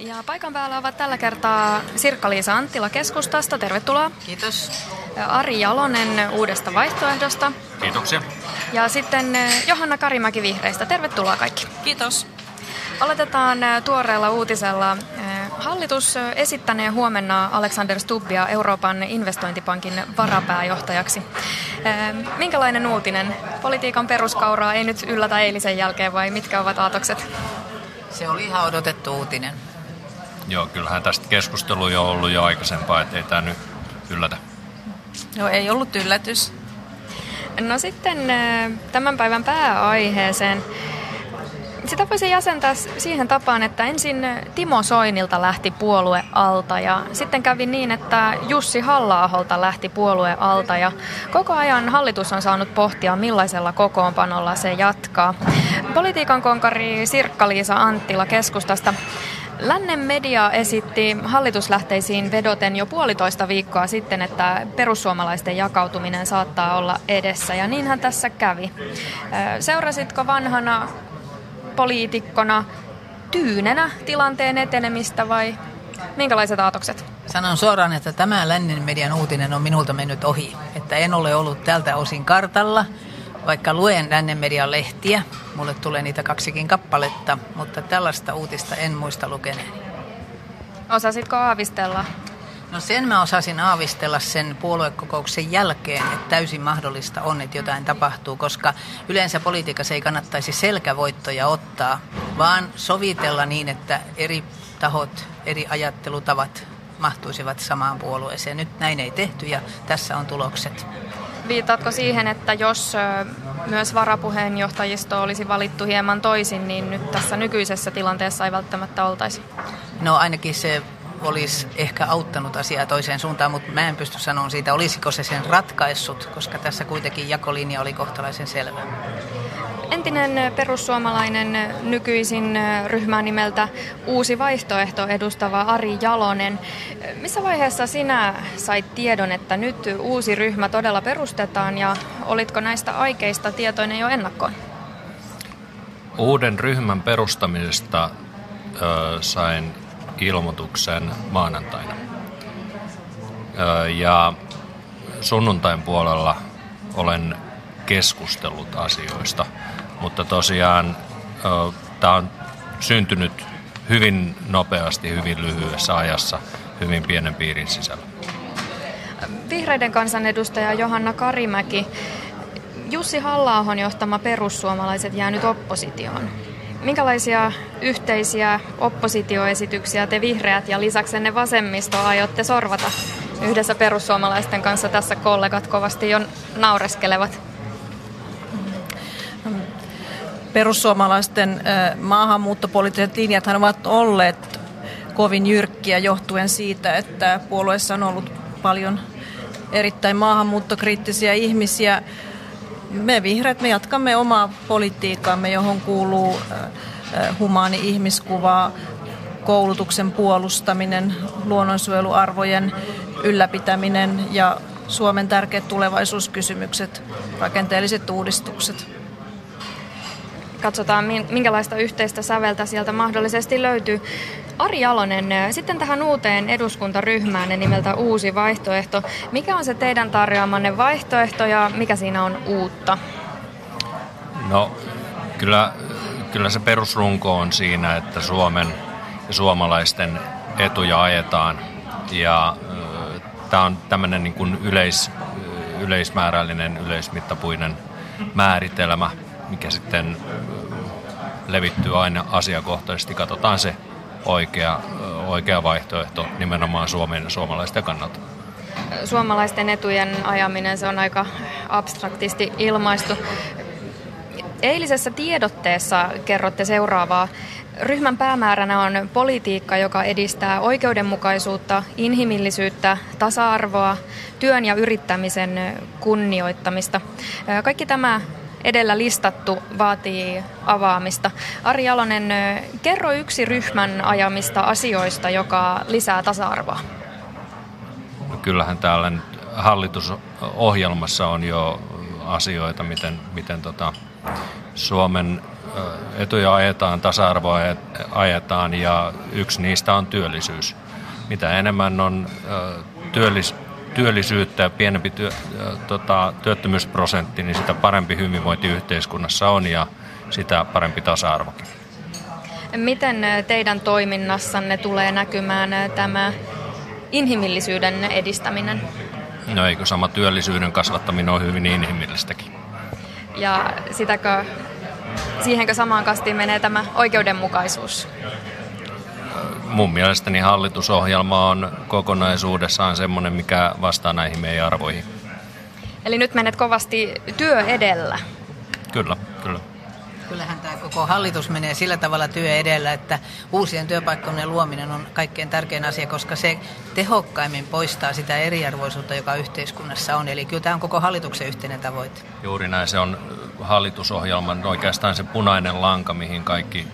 Ja paikan päällä ovat tällä kertaa Sirkka-Liisa Anttila keskustasta, tervetuloa. Kiitos. Ari Jalonen uudesta vaihtoehdosta. Kiitoksia. Ja sitten Johanna Karimäki vihreistä, tervetuloa kaikki. Kiitos. Aloitetaan tuoreella uutisella. Hallitus esittänee huomenna Alexander Stubbia Euroopan investointipankin varapääjohtajaksi. Minkälainen uutinen? Politiikan peruskauraa ei nyt yllätä eilisen jälkeen vai mitkä ovat aatokset? Se oli ihan odotettu uutinen. Joo, kyllähän tästä keskustelu jo ollut jo aikaisempaa, ettei tämä nyt yllätä. Joo, ei ollut yllätys. No sitten tämän päivän pääaiheeseen. Sitä voisi jäsentää siihen tapaan, että ensin Timo Soinilta lähti puolue alta ja sitten kävi niin, että Jussi halla lähti puolue alta ja koko ajan hallitus on saanut pohtia, millaisella kokoonpanolla se jatkaa. Politiikan konkari Sirkka-Liisa Anttila keskustasta. Lännen media esitti hallituslähteisiin vedoten jo puolitoista viikkoa sitten, että perussuomalaisten jakautuminen saattaa olla edessä, ja niinhän tässä kävi. Seurasitko vanhana poliitikkona tyynenä tilanteen etenemistä vai minkälaiset aatokset? Sanon suoraan, että tämä lännen median uutinen on minulta mennyt ohi. Että en ole ollut tältä osin kartalla, vaikka luen lännen median lehtiä. Mulle tulee niitä kaksikin kappaletta, mutta tällaista uutista en muista lukeneeni. Osasitko aavistella No sen mä osasin aavistella sen puoluekokouksen jälkeen, että täysin mahdollista on, että jotain tapahtuu, koska yleensä politiikassa ei kannattaisi selkävoittoja ottaa, vaan sovitella niin, että eri tahot, eri ajattelutavat mahtuisivat samaan puolueeseen. Nyt näin ei tehty ja tässä on tulokset. Viittaatko siihen, että jos myös varapuheenjohtajisto olisi valittu hieman toisin, niin nyt tässä nykyisessä tilanteessa ei välttämättä oltaisi? No ainakin se olisi ehkä auttanut asiaa toiseen suuntaan, mutta mä en pysty sanomaan siitä, olisiko se sen ratkaissut, koska tässä kuitenkin jakolinja oli kohtalaisen selvä. Entinen perussuomalainen nykyisin ryhmän nimeltä Uusi vaihtoehto edustava Ari Jalonen. Missä vaiheessa sinä sait tiedon, että nyt uusi ryhmä todella perustetaan ja olitko näistä aikeista tietoinen jo ennakkoon? Uuden ryhmän perustamisesta ö, sain ilmoituksen maanantaina. Ja sunnuntain puolella olen keskustellut asioista, mutta tosiaan tämä on syntynyt hyvin nopeasti, hyvin lyhyessä ajassa, hyvin pienen piirin sisällä. Vihreiden kansanedustaja Johanna Karimäki, Jussi halla johtama perussuomalaiset jää nyt oppositioon. Minkälaisia yhteisiä oppositioesityksiä te vihreät ja lisäksenne vasemmisto aiotte sorvata yhdessä perussuomalaisten kanssa? Tässä kollegat kovasti jo naureskelevat. Perussuomalaisten maahanmuuttopoliittiset linjathan ovat olleet kovin jyrkkiä johtuen siitä, että puolueessa on ollut paljon erittäin maahanmuuttokriittisiä ihmisiä me vihreät, me jatkamme omaa politiikkaamme, johon kuuluu humaani ihmiskuva, koulutuksen puolustaminen, luonnonsuojeluarvojen ylläpitäminen ja Suomen tärkeät tulevaisuuskysymykset, rakenteelliset uudistukset. Katsotaan, minkälaista yhteistä säveltä sieltä mahdollisesti löytyy. Ari Jalonen, sitten tähän uuteen eduskuntaryhmään nimeltä Uusi vaihtoehto. Mikä on se teidän tarjoamanne vaihtoehto ja mikä siinä on uutta? No kyllä, kyllä se perusrunko on siinä, että Suomen ja suomalaisten etuja ajetaan. Ja äh, tämä on tämmöinen niin kuin yleis, yleismäärällinen, yleismittapuinen määritelmä, mikä sitten levittyy aina asiakohtaisesti. Katsotaan se oikea, oikea vaihtoehto nimenomaan Suomen suomalaisten kannalta. Suomalaisten etujen ajaminen, se on aika abstraktisti ilmaistu. Eilisessä tiedotteessa kerrotte seuraavaa. Ryhmän päämääränä on politiikka, joka edistää oikeudenmukaisuutta, inhimillisyyttä, tasa-arvoa, työn ja yrittämisen kunnioittamista. Kaikki tämä edellä listattu vaatii avaamista. Ari Jalonen, kerro yksi ryhmän ajamista asioista, joka lisää tasa-arvoa. No kyllähän täällä hallitusohjelmassa on jo asioita, miten, miten tota Suomen etuja ajetaan, tasa-arvoa ajetaan ja yksi niistä on työllisyys. Mitä enemmän on työllis, työllisyyttä ja pienempi työ, tota, työttömyysprosentti, niin sitä parempi hyvinvointi yhteiskunnassa on ja sitä parempi tasa-arvokin. Miten teidän toiminnassanne tulee näkymään tämä inhimillisyyden edistäminen? No eikö sama työllisyyden kasvattaminen ole hyvin inhimillistäkin? Ja sitäkö, siihenkö samaan kastiin menee tämä oikeudenmukaisuus? Mun mielestäni hallitusohjelma on kokonaisuudessaan semmoinen, mikä vastaa näihin meidän arvoihin. Eli nyt menet kovasti työ edellä. Kyllä, kyllä. Kyllähän tämä koko hallitus menee sillä tavalla työ edellä, että uusien työpaikkojen luominen on kaikkein tärkein asia, koska se tehokkaimmin poistaa sitä eriarvoisuutta, joka yhteiskunnassa on. Eli kyllä tämä on koko hallituksen yhteinen tavoite. Juuri näin, se on hallitusohjelman oikeastaan se punainen lanka, mihin kaikki,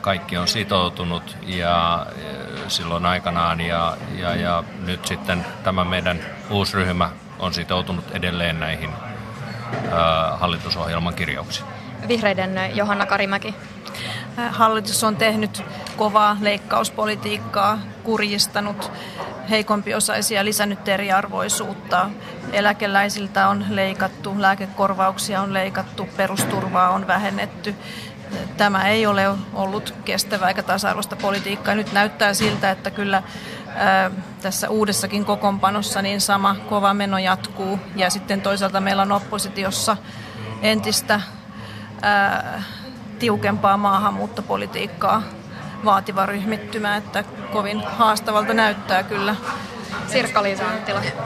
kaikki on sitoutunut ja silloin aikanaan ja, ja, ja nyt sitten tämä meidän uusi ryhmä on sitoutunut edelleen näihin hallitusohjelman kirjauksiin vihreiden Johanna Karimäki? Hallitus on tehnyt kovaa leikkauspolitiikkaa, kurjistanut heikompiosaisia, lisännyt eriarvoisuutta. Eläkeläisiltä on leikattu, lääkekorvauksia on leikattu, perusturvaa on vähennetty. Tämä ei ole ollut kestävää eikä tasa-arvoista politiikkaa. Nyt näyttää siltä, että kyllä ää, tässä uudessakin kokoonpanossa niin sama kova meno jatkuu. Ja sitten toisaalta meillä on oppositiossa entistä ää, tiukempaa maahanmuuttopolitiikkaa vaativa ryhmittymä, että kovin haastavalta näyttää kyllä sirkka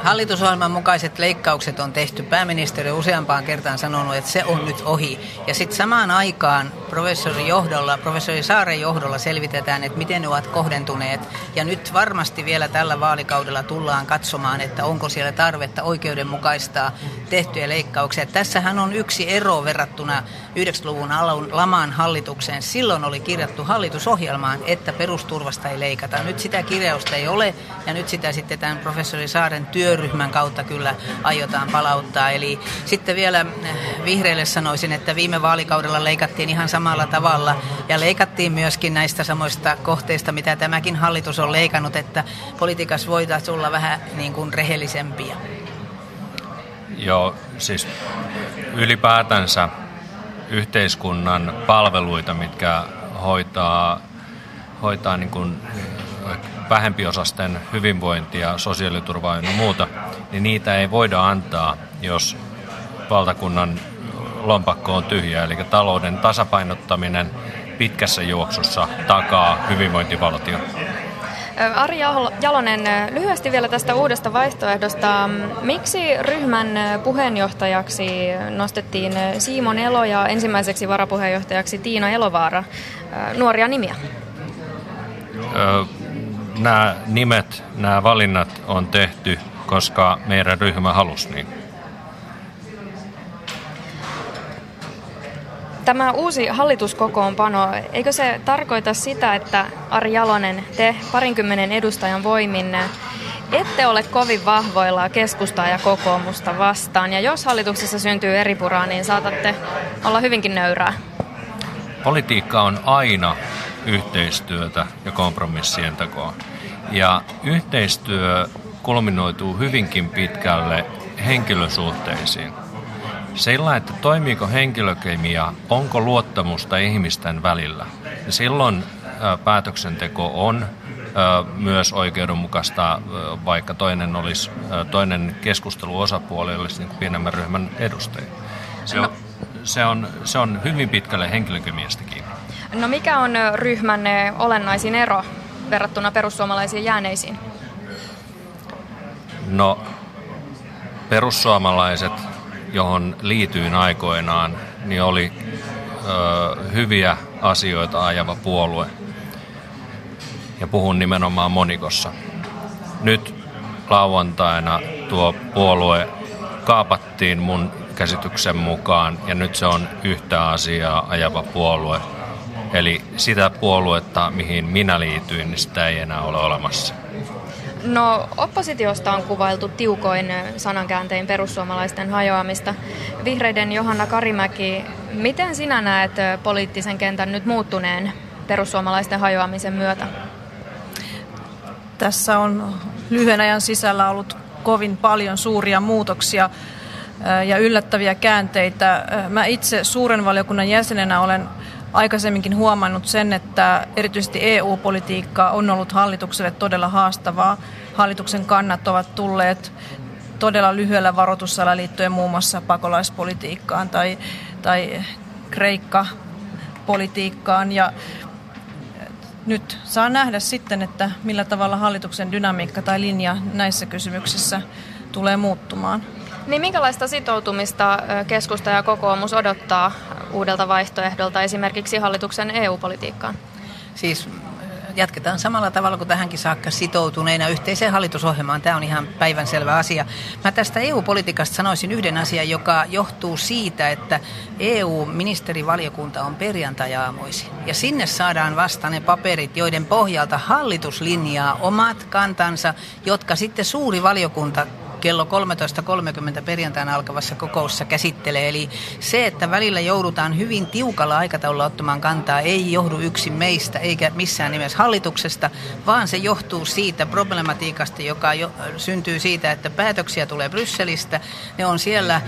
Hallitusohjelman mukaiset leikkaukset on tehty. Pääministeri useampaan kertaan sanonut, että se on nyt ohi. Ja sitten samaan aikaan professori johdolla, professori Saaren johdolla selvitetään, että miten ne ovat kohdentuneet. Ja nyt varmasti vielä tällä vaalikaudella tullaan katsomaan, että onko siellä tarvetta oikeudenmukaistaa tehtyjä leikkauksia. Tässähän on yksi ero verrattuna 90-luvun alun lamaan hallitukseen. Silloin oli kirjattu hallitusohjelmaan, että perusturvasta ei leikata. Nyt sitä kirjausta ei ole ja nyt sitä sitten tämän professori Saaren työryhmän kautta kyllä aiotaan palauttaa. Eli sitten vielä eh, vihreille sanoisin, että viime vaalikaudella leikattiin ihan samalla tavalla ja leikattiin myöskin näistä samoista kohteista, mitä tämäkin hallitus on leikannut, että politiikassa voitaisiin olla vähän niin kuin rehellisempiä. Joo, siis ylipäätänsä yhteiskunnan palveluita, mitkä hoitaa, hoitaa niin kuin vähempiosasten hyvinvointia, sosiaaliturvaa ja muuta, niin niitä ei voida antaa, jos valtakunnan lompakko on tyhjä. Eli talouden tasapainottaminen pitkässä juoksussa takaa hyvinvointivaltio. Ari Jalonen, lyhyesti vielä tästä uudesta vaihtoehdosta. Miksi ryhmän puheenjohtajaksi nostettiin Simon Elo ja ensimmäiseksi varapuheenjohtajaksi Tiina Elovaara? Nuoria nimiä nämä nimet, nämä valinnat on tehty, koska meidän ryhmä halusi niin. Tämä uusi hallituskokoonpano, eikö se tarkoita sitä, että Ari Jalonen, te parinkymmenen edustajan voimin ette ole kovin vahvoilla keskustaa ja kokoomusta vastaan. Ja jos hallituksessa syntyy eri puraa, niin saatatte olla hyvinkin nöyrää. Politiikka on aina yhteistyötä ja kompromissien tekoa. Ja yhteistyö kulminoituu hyvinkin pitkälle henkilösuhteisiin. Sillä, että toimiiko henkilökemia, onko luottamusta ihmisten välillä. Ja silloin päätöksenteko on myös oikeudenmukaista, vaikka toinen, olisi, toinen keskusteluosapuoli olisi niin pienemmän ryhmän edustaja. Se on, se, on, se on hyvin pitkälle henkilökemiastakin. No mikä on ryhmän olennaisin ero verrattuna perussuomalaisiin jääneisiin? No, perussuomalaiset, johon liityin aikoinaan, niin oli ö, hyviä asioita ajava puolue. Ja puhun nimenomaan monikossa. Nyt lauantaina tuo puolue kaapattiin mun käsityksen mukaan ja nyt se on yhtä asiaa ajava puolue Eli sitä puoluetta, mihin minä liityin, niin sitä ei enää ole olemassa. No oppositiosta on kuvailtu tiukoin sanankääntein perussuomalaisten hajoamista. Vihreiden Johanna Karimäki, miten sinä näet poliittisen kentän nyt muuttuneen perussuomalaisten hajoamisen myötä? Tässä on lyhyen ajan sisällä ollut kovin paljon suuria muutoksia ja yllättäviä käänteitä. Mä itse suuren valiokunnan jäsenenä olen aikaisemminkin huomannut sen, että erityisesti EU-politiikka on ollut hallitukselle todella haastavaa. Hallituksen kannat ovat tulleet todella lyhyellä varoitussalla liittyen muun muassa pakolaispolitiikkaan tai, tai Kreikka-politiikkaan. Ja nyt saa nähdä sitten, että millä tavalla hallituksen dynamiikka tai linja näissä kysymyksissä tulee muuttumaan. Niin minkälaista sitoutumista keskusta ja kokoomus odottaa uudelta vaihtoehdolta esimerkiksi hallituksen EU-politiikkaan? Siis jatketaan samalla tavalla kuin tähänkin saakka sitoutuneina yhteiseen hallitusohjelmaan. Tämä on ihan päivänselvä asia. Mä tästä EU-politiikasta sanoisin yhden asian, joka johtuu siitä, että EU-ministerivaliokunta on perjantajaamoisin. Ja sinne saadaan vasta ne paperit, joiden pohjalta hallitus linjaa omat kantansa, jotka sitten suuri valiokunta kello 13.30 perjantaina alkavassa kokoussa käsittelee. Eli se, että välillä joudutaan hyvin tiukalla aikataululla ottamaan kantaa, ei johdu yksin meistä eikä missään nimessä hallituksesta, vaan se johtuu siitä problematiikasta, joka jo, syntyy siitä, että päätöksiä tulee Brysselistä, ne on siellä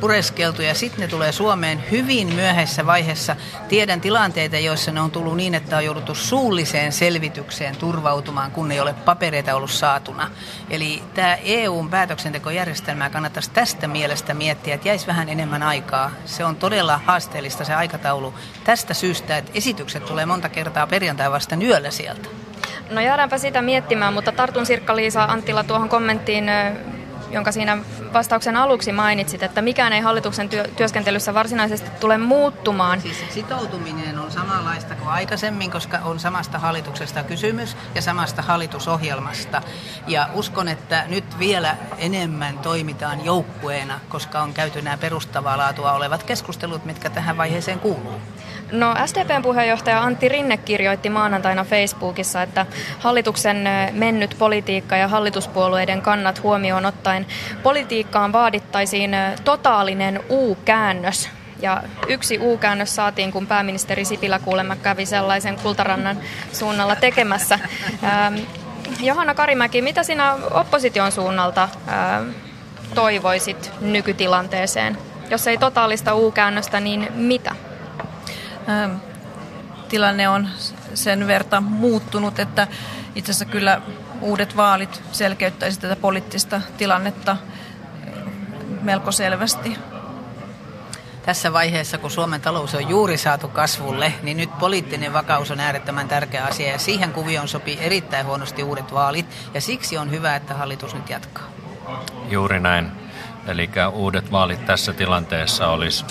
pureskeltu ja sitten ne tulee Suomeen hyvin myöhäisessä vaiheessa. Tiedän tilanteita, joissa ne on tullut niin, että on jouduttu suulliseen selvitykseen turvautumaan, kun ei ole papereita ollut saatuna. Eli tämä EU päätöksentekojärjestelmää kannattaisi tästä mielestä miettiä, että jäisi vähän enemmän aikaa. Se on todella haasteellista se aikataulu tästä syystä, että esitykset tulee monta kertaa perjantai vasta yöllä sieltä. No jäädäänpä sitä miettimään, mutta tartun Sirkka-Liisa Anttila tuohon kommenttiin jonka siinä vastauksen aluksi mainitsit, että mikään ei hallituksen työ, työskentelyssä varsinaisesti tule muuttumaan. Siis sitoutuminen on samanlaista kuin aikaisemmin, koska on samasta hallituksesta kysymys ja samasta hallitusohjelmasta. Ja uskon, että nyt vielä enemmän toimitaan joukkueena, koska on käyty nämä perustavaa laatua olevat keskustelut, mitkä tähän vaiheeseen kuuluu. No SDPn puheenjohtaja Antti Rinne kirjoitti maanantaina Facebookissa, että hallituksen mennyt politiikka ja hallituspuolueiden kannat huomioon ottaen politiikkaan vaadittaisiin totaalinen U-käännös. Ja yksi U-käännös saatiin, kun pääministeri Sipilä kuulemma kävi sellaisen kultarannan suunnalla tekemässä. Ähm, Johanna Karimäki, mitä sinä opposition suunnalta ähm, toivoisit nykytilanteeseen? Jos ei totaalista U-käännöstä, niin mitä? Ähm, tilanne on sen verta muuttunut, että itse asiassa kyllä uudet vaalit selkeyttäisivät tätä poliittista tilannetta äh, melko selvästi. Tässä vaiheessa, kun Suomen talous on juuri saatu kasvulle, niin nyt poliittinen vakaus on äärettömän tärkeä asia ja siihen kuvioon sopii erittäin huonosti uudet vaalit ja siksi on hyvä, että hallitus nyt jatkaa. Juuri näin. Eli uudet vaalit tässä tilanteessa olisi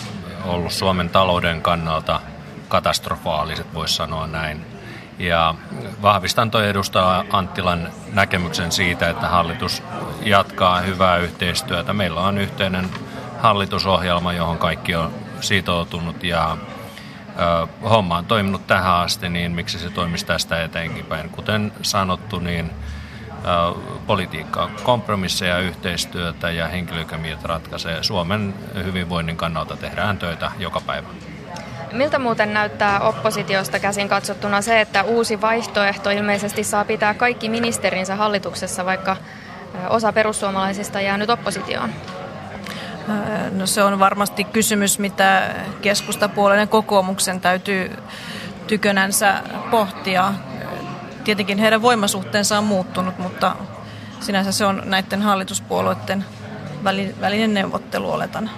ollut Suomen talouden kannalta katastrofaaliset, voisi sanoa näin. Ja vahvistan tuo edustaja Anttilan näkemyksen siitä, että hallitus jatkaa hyvää yhteistyötä. Meillä on yhteinen hallitusohjelma, johon kaikki on sitoutunut ja homma on toiminut tähän asti, niin miksi se toimisi tästä eteenkinpäin. Kuten sanottu, niin politiikka on kompromisseja, yhteistyötä ja henkilökämiöt ratkaisee. Suomen hyvinvoinnin kannalta tehdään töitä joka päivä. Miltä muuten näyttää oppositiosta käsin katsottuna se, että uusi vaihtoehto ilmeisesti saa pitää kaikki ministerinsä hallituksessa, vaikka osa perussuomalaisista jää nyt oppositioon? No se on varmasti kysymys, mitä keskustapuolueen kokoomuksen täytyy tykönänsä pohtia. Tietenkin heidän voimasuhteensa on muuttunut, mutta sinänsä se on näiden hallituspuolueiden välinen neuvottelu, oletan.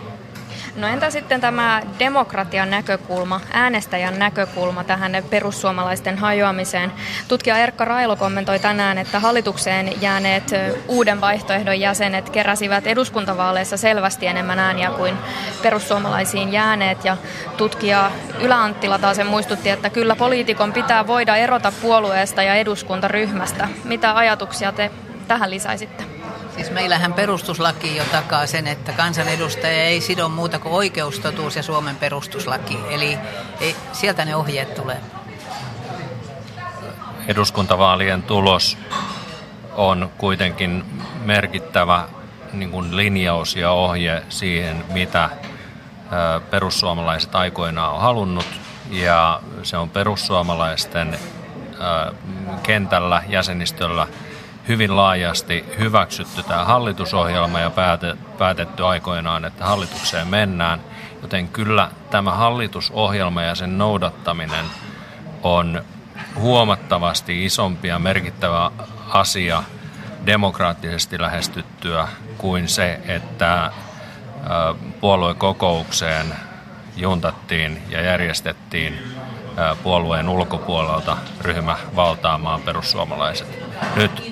No entä sitten tämä demokratian näkökulma, äänestäjän näkökulma tähän perussuomalaisten hajoamiseen? Tutkija Erkka Railo kommentoi tänään, että hallitukseen jääneet uuden vaihtoehdon jäsenet keräsivät eduskuntavaaleissa selvästi enemmän ääniä kuin perussuomalaisiin jääneet. Ja tutkija Ylä Anttila taas muistutti, että kyllä poliitikon pitää voida erota puolueesta ja eduskuntaryhmästä. Mitä ajatuksia te tähän lisäisitte? Siis meillähän perustuslaki jo takaa sen, että kansanedustaja ei sido muuta kuin oikeustotuus ja Suomen perustuslaki. Eli ei, sieltä ne ohjeet tulee. Eduskuntavaalien tulos on kuitenkin merkittävä niin kuin linjaus ja ohje siihen, mitä perussuomalaiset aikoinaan on halunnut. Ja se on perussuomalaisten kentällä jäsenistöllä hyvin laajasti hyväksytty tämä hallitusohjelma ja päätetty aikoinaan, että hallitukseen mennään. Joten kyllä tämä hallitusohjelma ja sen noudattaminen on huomattavasti isompi ja merkittävä asia demokraattisesti lähestyttyä kuin se, että puoluekokoukseen juntattiin ja järjestettiin puolueen ulkopuolelta ryhmä valtaamaan perussuomalaiset. Nyt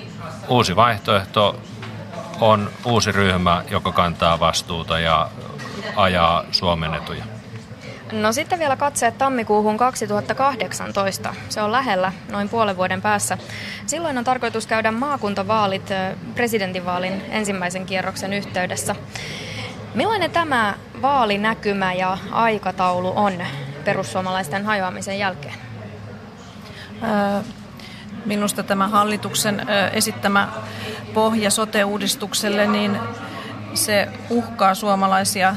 uusi vaihtoehto on uusi ryhmä, joka kantaa vastuuta ja ajaa Suomen etuja. No sitten vielä katseet tammikuuhun 2018. Se on lähellä, noin puolen vuoden päässä. Silloin on tarkoitus käydä maakuntavaalit presidentinvaalin ensimmäisen kierroksen yhteydessä. Millainen tämä vaalinäkymä ja aikataulu on perussuomalaisten hajoamisen jälkeen? Minusta tämä hallituksen esittämä pohja sote-uudistukselle, niin se uhkaa suomalaisia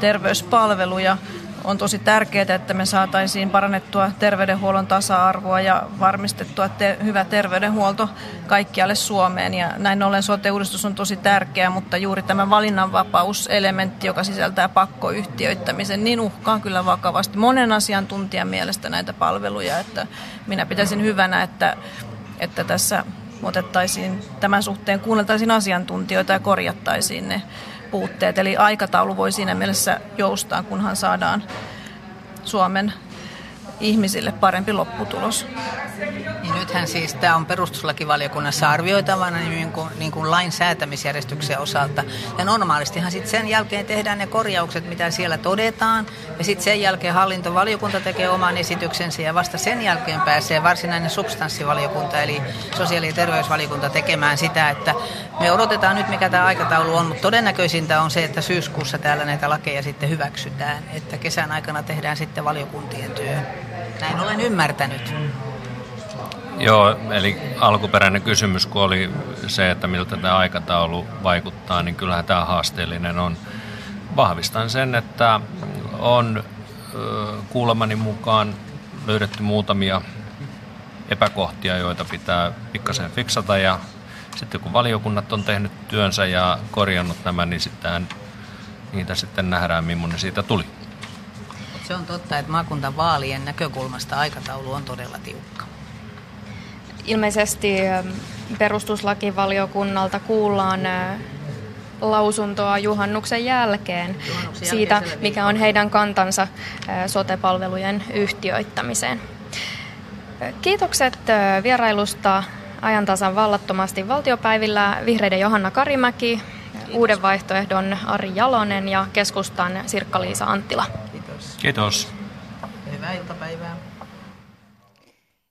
terveyspalveluja on tosi tärkeää, että me saataisiin parannettua terveydenhuollon tasa-arvoa ja varmistettua te- hyvä terveydenhuolto kaikkialle Suomeen. Ja näin ollen sote-uudistus on tosi tärkeä, mutta juuri tämä valinnanvapauselementti, joka sisältää pakkoyhtiöittämisen, niin uhkaa kyllä vakavasti monen asiantuntijan mielestä näitä palveluja. Että minä pitäisin hyvänä, että, että tässä otettaisiin tämän suhteen, kuunneltaisiin asiantuntijoita ja korjattaisiin ne puutteet. Eli aikataulu voi siinä mielessä joustaa, kunhan saadaan Suomen ihmisille parempi lopputulos. Nythän siis tämä on perustuslakivaliokunnassa arvioitavana niin kuin, niin kuin lain säätämisjärjestyksen osalta. Ja normaalistihan sitten sen jälkeen tehdään ne korjaukset, mitä siellä todetaan. Ja sitten sen jälkeen hallintovaliokunta tekee oman esityksensä ja vasta sen jälkeen pääsee varsinainen substanssivaliokunta eli sosiaali- ja terveysvaliokunta tekemään sitä, että me odotetaan nyt mikä tämä aikataulu on, mutta todennäköisintä on se, että syyskuussa täällä näitä lakeja sitten hyväksytään, että kesän aikana tehdään sitten valiokuntien työ. Näin olen ymmärtänyt. Joo, eli alkuperäinen kysymys, kun oli se, että miltä tämä aikataulu vaikuttaa, niin kyllähän tämä haasteellinen on. Vahvistan sen, että on kuulemani mukaan löydetty muutamia epäkohtia, joita pitää pikkasen fiksata ja sitten kun valiokunnat on tehnyt työnsä ja korjannut nämä, niin sitten niitä sitten nähdään, millainen siitä tuli. Se on totta, että maakuntavaalien näkökulmasta aikataulu on todella tiukka. Ilmeisesti ähm, perustuslakivaliokunnalta kuullaan äh, lausuntoa juhannuksen jälkeen juhannuksen siitä, mikä on heidän kantansa äh, sotepalvelujen yhtiöittämiseen. Äh, kiitokset vierailusta ajantasan vallattomasti valtiopäivillä vihreiden Johanna Karimäki, Kiitos. Uuden vaihtoehdon Ari Jalonen ja keskustan Sirkka-Liisa Anttila. Kiitos. Hyvää iltapäivää.